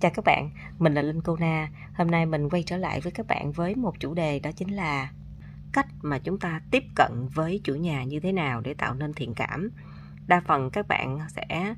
Chào các bạn, mình là Linh Cô Na. Hôm nay mình quay trở lại với các bạn với một chủ đề đó chính là cách mà chúng ta tiếp cận với chủ nhà như thế nào để tạo nên thiện cảm. Đa phần các bạn sẽ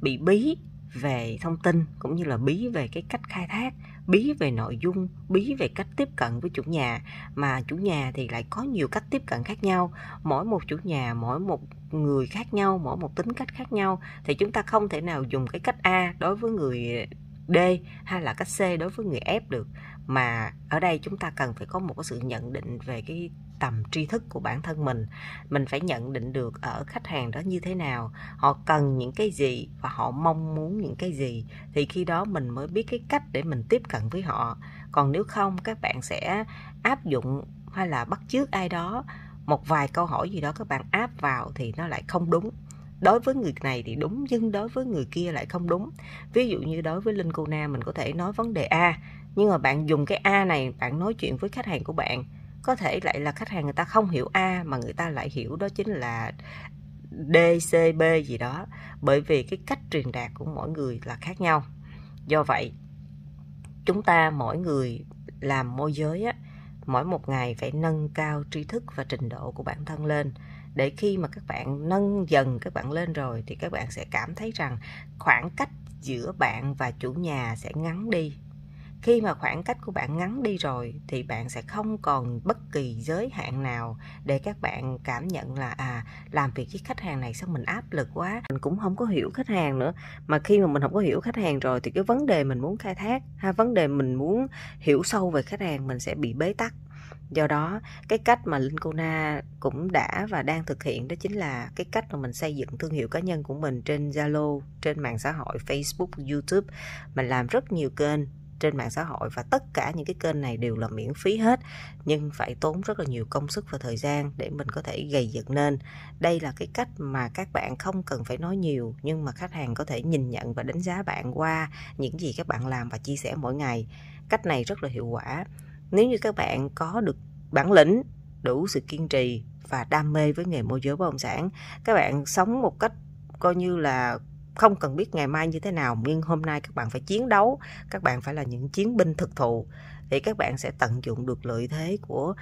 bị bí về thông tin cũng như là bí về cái cách khai thác, bí về nội dung, bí về cách tiếp cận với chủ nhà mà chủ nhà thì lại có nhiều cách tiếp cận khác nhau. Mỗi một chủ nhà, mỗi một người khác nhau, mỗi một tính cách khác nhau thì chúng ta không thể nào dùng cái cách A đối với người D hay là cách C đối với người F được. Mà ở đây chúng ta cần phải có một cái sự nhận định về cái tầm tri thức của bản thân mình. Mình phải nhận định được ở khách hàng đó như thế nào, họ cần những cái gì và họ mong muốn những cái gì, thì khi đó mình mới biết cái cách để mình tiếp cận với họ. Còn nếu không, các bạn sẽ áp dụng hay là bắt chước ai đó, một vài câu hỏi gì đó các bạn áp vào thì nó lại không đúng đối với người này thì đúng nhưng đối với người kia lại không đúng. Ví dụ như đối với linh cô na mình có thể nói vấn đề a nhưng mà bạn dùng cái a này bạn nói chuyện với khách hàng của bạn có thể lại là khách hàng người ta không hiểu a mà người ta lại hiểu đó chính là D, C, B gì đó. Bởi vì cái cách truyền đạt của mỗi người là khác nhau. Do vậy chúng ta mỗi người làm môi giới á mỗi một ngày phải nâng cao tri thức và trình độ của bản thân lên để khi mà các bạn nâng dần các bạn lên rồi thì các bạn sẽ cảm thấy rằng khoảng cách giữa bạn và chủ nhà sẽ ngắn đi. Khi mà khoảng cách của bạn ngắn đi rồi thì bạn sẽ không còn bất kỳ giới hạn nào để các bạn cảm nhận là à làm việc với khách hàng này sao mình áp lực quá. Mình cũng không có hiểu khách hàng nữa. Mà khi mà mình không có hiểu khách hàng rồi thì cái vấn đề mình muốn khai thác hay vấn đề mình muốn hiểu sâu về khách hàng mình sẽ bị bế tắc do đó, cái cách mà linh cô na cũng đã và đang thực hiện đó chính là cái cách mà mình xây dựng thương hiệu cá nhân của mình trên zalo, trên mạng xã hội facebook, youtube. Mình làm rất nhiều kênh trên mạng xã hội và tất cả những cái kênh này đều là miễn phí hết, nhưng phải tốn rất là nhiều công sức và thời gian để mình có thể gây dựng nên. Đây là cái cách mà các bạn không cần phải nói nhiều, nhưng mà khách hàng có thể nhìn nhận và đánh giá bạn qua những gì các bạn làm và chia sẻ mỗi ngày. Cách này rất là hiệu quả nếu như các bạn có được bản lĩnh, đủ sự kiên trì và đam mê với nghề môi giới bất động sản, các bạn sống một cách coi như là không cần biết ngày mai như thế nào, nhưng hôm nay các bạn phải chiến đấu, các bạn phải là những chiến binh thực thụ, thì các bạn sẽ tận dụng được lợi thế của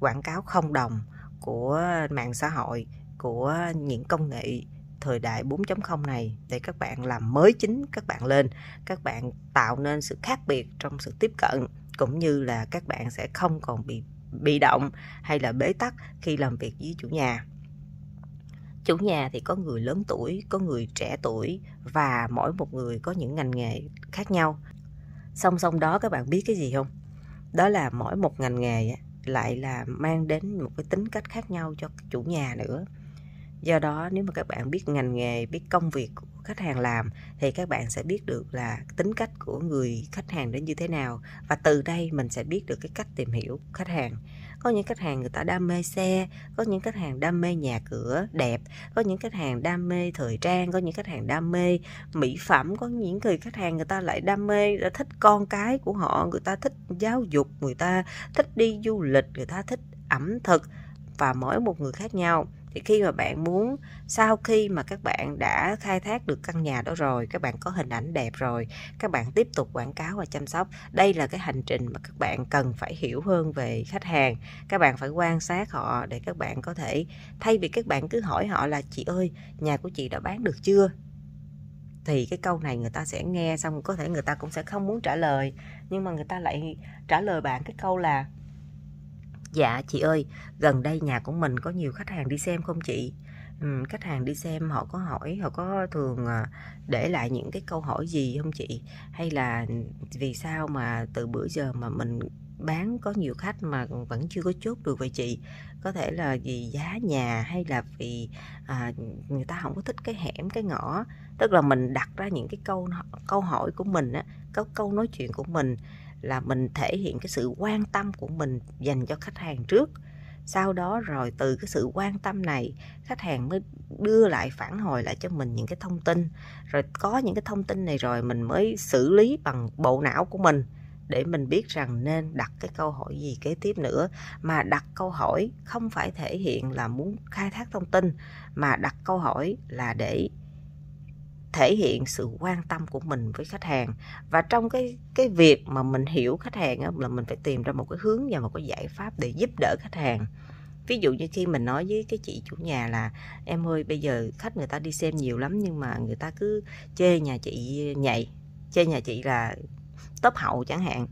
quảng cáo không đồng, của mạng xã hội, của những công nghệ thời đại 4.0 này để các bạn làm mới chính các bạn lên, các bạn tạo nên sự khác biệt trong sự tiếp cận cũng như là các bạn sẽ không còn bị bị động hay là bế tắc khi làm việc với chủ nhà. Chủ nhà thì có người lớn tuổi, có người trẻ tuổi và mỗi một người có những ngành nghề khác nhau. Song song đó, các bạn biết cái gì không? Đó là mỗi một ngành nghề lại là mang đến một cái tính cách khác nhau cho chủ nhà nữa do đó, nếu mà các bạn biết ngành nghề, biết công việc của khách hàng làm, thì các bạn sẽ biết được là tính cách của người khách hàng đến như thế nào. Và từ đây mình sẽ biết được cái cách tìm hiểu khách hàng. Có những khách hàng người ta đam mê xe, có những khách hàng đam mê nhà cửa đẹp, có những khách hàng đam mê thời trang, có những khách hàng đam mê mỹ phẩm, có những người khách hàng người ta lại đam mê thích con cái của họ, người ta thích giáo dục, người ta thích đi du lịch, người ta thích ẩm thực và mỗi một người khác nhau thì khi mà bạn muốn, sau khi mà các bạn đã khai thác được căn nhà đó rồi, các bạn có hình ảnh đẹp rồi, các bạn tiếp tục quảng cáo và chăm sóc, đây là cái hành trình mà các bạn cần phải hiểu hơn về khách hàng. Các bạn phải quan sát họ để các bạn có thể, thay vì các bạn cứ hỏi họ là, chị ơi, nhà của chị đã bán được chưa? Thì cái câu này người ta sẽ nghe xong, có thể người ta cũng sẽ không muốn trả lời, nhưng mà người ta lại trả lời bạn cái câu là Dạ chị ơi, gần đây nhà của mình có nhiều khách hàng đi xem không chị? Ừ, khách hàng đi xem họ có hỏi, họ có thường à, để lại những cái câu hỏi gì không chị? Hay là vì sao mà từ bữa giờ mà mình bán có nhiều khách mà vẫn chưa có chốt được vậy chị? Có thể là vì giá nhà hay là vì à, người ta không có thích cái hẻm, cái ngõ. Tức là mình đặt ra những cái câu câu hỏi của mình á, câu câu nói chuyện của mình là mình thể hiện cái sự quan tâm của mình dành cho khách hàng trước. Sau đó rồi từ cái sự quan tâm này, khách hàng mới đưa lại phản hồi lại cho mình những cái thông tin. Rồi có những cái thông tin này rồi mình mới xử lý bằng bộ não của mình để mình biết rằng nên đặt cái câu hỏi gì kế tiếp nữa. Mà đặt câu hỏi không phải thể hiện là muốn khai thác thông tin, mà đặt câu hỏi là để thể hiện sự quan tâm của mình với khách hàng. Và trong cái cái việc mà mình hiểu khách hàng á, là mình phải tìm ra một cái hướng và một cái giải pháp để giúp đỡ khách hàng. Ví dụ như khi mình nói với cái chị chủ nhà là em ơi bây giờ khách người ta đi xem nhiều lắm nhưng mà người ta cứ chê nhà chị nhạy chê nhà chị là tốp hậu chẳng hạn.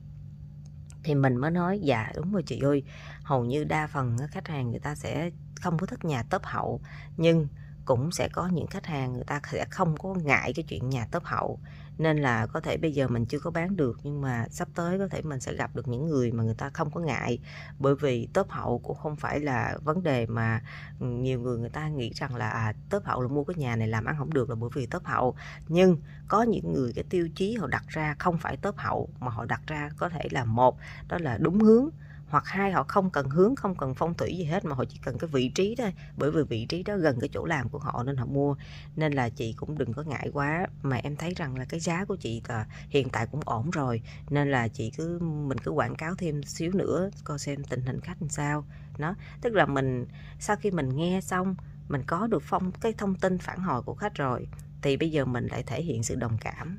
Thì mình mới nói dạ đúng rồi chị ơi. Hầu như đa phần khách hàng người ta sẽ không có thích nhà tốp hậu. Nhưng cũng sẽ có những khách hàng người ta sẽ không có ngại cái chuyện nhà tốp hậu. Nên là có thể bây giờ mình chưa có bán được nhưng mà sắp tới có thể mình sẽ gặp được những người mà người ta không có ngại. Bởi vì tốp hậu cũng không phải là vấn đề mà ừ, nhiều người người ta nghĩ rằng là à, tốp hậu là mua cái nhà này làm ăn không được là bởi vì tốp hậu. Nhưng có những người cái tiêu chí họ đặt ra không phải tốp hậu mà họ đặt ra có thể là một đó là đúng hướng hoặc hai họ không cần hướng, không cần phong thủy gì hết mà họ chỉ cần cái vị trí thôi. Bởi vì vị trí đó gần cái chỗ làm của họ nên họ mua. Nên là chị cũng đừng có ngại quá. Mà em thấy rằng là cái giá của chị là hiện tại cũng ổn rồi. Nên là chị cứ, mình cứ quảng cáo thêm xíu nữa, coi xem tình hình khách làm sao. Nó tức là mình, sau khi mình nghe xong, mình có được phong, cái thông tin phản hồi của khách rồi, thì bây giờ mình lại thể hiện sự đồng cảm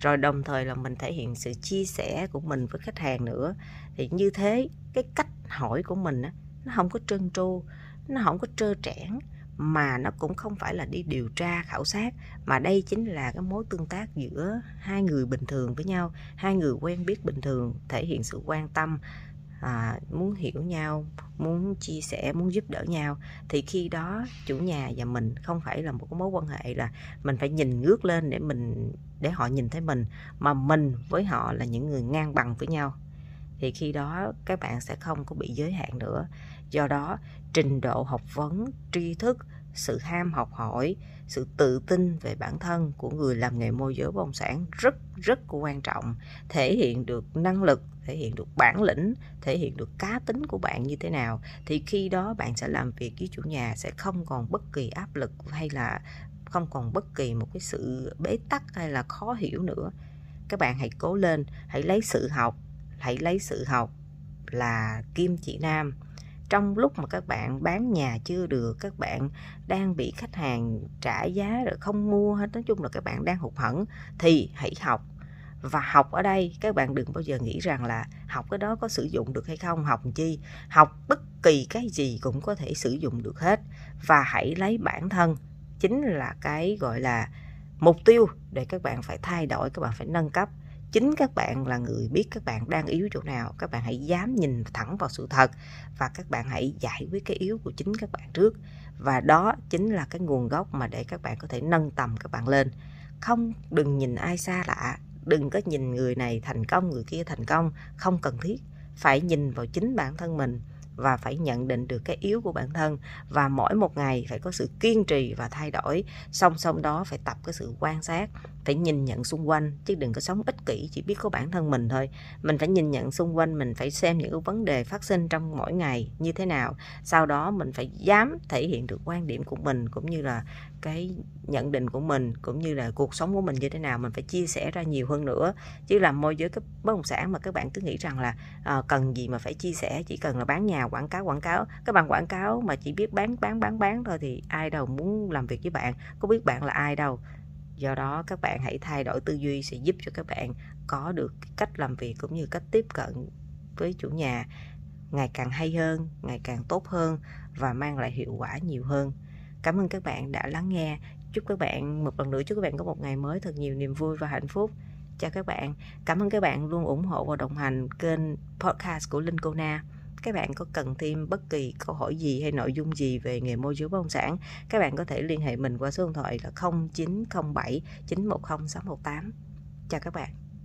rồi đồng thời là mình thể hiện sự chia sẻ của mình với khách hàng nữa. Thì như thế cái cách hỏi của mình á, nó không có trơn tru nó không có trơ trẽn mà nó cũng không phải là đi điều tra khảo sát mà đây chính là cái mối tương tác giữa hai người bình thường với nhau hai người quen biết bình thường thể hiện sự quan tâm à, muốn hiểu nhau muốn chia sẻ muốn giúp đỡ nhau thì khi đó chủ nhà và mình không phải là một cái mối quan hệ là mình phải nhìn ngước lên để mình để họ nhìn thấy mình mà mình với họ là những người ngang bằng với nhau. Thì khi đó các bạn sẽ không có bị giới hạn nữa. Do đó trình độ học vấn tri thức sự ham học hỏi sự tự tin về bản thân của người làm nghề môi giới bất động sản rất rất quan trọng thể hiện được năng lực thể hiện được bản lĩnh, thể hiện được cá tính của bạn như thế nào, thì khi đó bạn sẽ làm việc với chủ nhà sẽ không còn bất kỳ áp lực hay là không còn bất kỳ một cái sự bế tắc hay là khó hiểu nữa. Các bạn hãy cố lên, hãy lấy sự học, hãy lấy sự học là kim chỉ nam. Trong lúc mà các bạn bán nhà chưa được, các bạn đang bị khách hàng trả giá rồi không mua hết, nói chung là các bạn đang hụt hẫng, thì hãy học và học ở đây các bạn đừng bao giờ nghĩ rằng là học cái đó có sử dụng được hay không học chi học bất kỳ cái gì cũng có thể sử dụng được hết và hãy lấy bản thân chính là cái gọi là mục tiêu để các bạn phải thay đổi các bạn phải nâng cấp chính các bạn là người biết các bạn đang yếu chỗ nào các bạn hãy dám nhìn thẳng vào sự thật và các bạn hãy giải quyết cái yếu của chính các bạn trước và đó chính là cái nguồn gốc mà để các bạn có thể nâng tầm các bạn lên không đừng nhìn ai xa lạ đừng có nhìn người này thành công, người kia thành công. Không cần thiết. Phải nhìn vào chính bản thân mình và phải nhận định được cái yếu của bản thân. Và mỗi một ngày phải có sự kiên trì và thay đổi. Song song đó phải tập cái sự quan sát phải nhìn nhận xung quanh chứ đừng có sống ích kỷ chỉ biết có bản thân mình thôi. Mình phải nhìn nhận xung quanh mình phải xem những cái vấn đề phát sinh trong mỗi ngày như thế nào. Sau đó mình phải dám thể hiện được quan điểm của mình cũng như là cái nhận định của mình cũng như là cuộc sống của mình như thế nào mình phải chia sẻ ra nhiều hơn nữa. Chứ làm môi giới cái bất động sản mà các bạn cứ nghĩ rằng là à, cần gì mà phải chia sẻ chỉ cần là bán nhà quảng cáo quảng cáo. Các bạn quảng cáo mà chỉ biết bán bán bán bán thôi thì ai đâu muốn làm việc với bạn. Có biết bạn là ai đâu. Do đó các bạn hãy thay đổi tư duy sẽ giúp cho các bạn có được cách làm việc cũng như cách tiếp cận với chủ nhà ngày càng hay hơn, ngày càng tốt hơn và mang lại hiệu quả nhiều hơn. Cảm ơn các bạn đã lắng nghe. Chúc các bạn một lần nữa, chúc các bạn có một ngày mới thật nhiều niềm vui và hạnh phúc. Chào các bạn. Cảm ơn các bạn luôn ủng hộ và đồng hành kênh podcast của linh cô na các bạn có cần thêm bất kỳ câu hỏi gì hay nội dung gì về nghề môi giới bất động sản, các bạn có thể liên hệ mình qua số điện thoại là 0907 910 618 chào các bạn.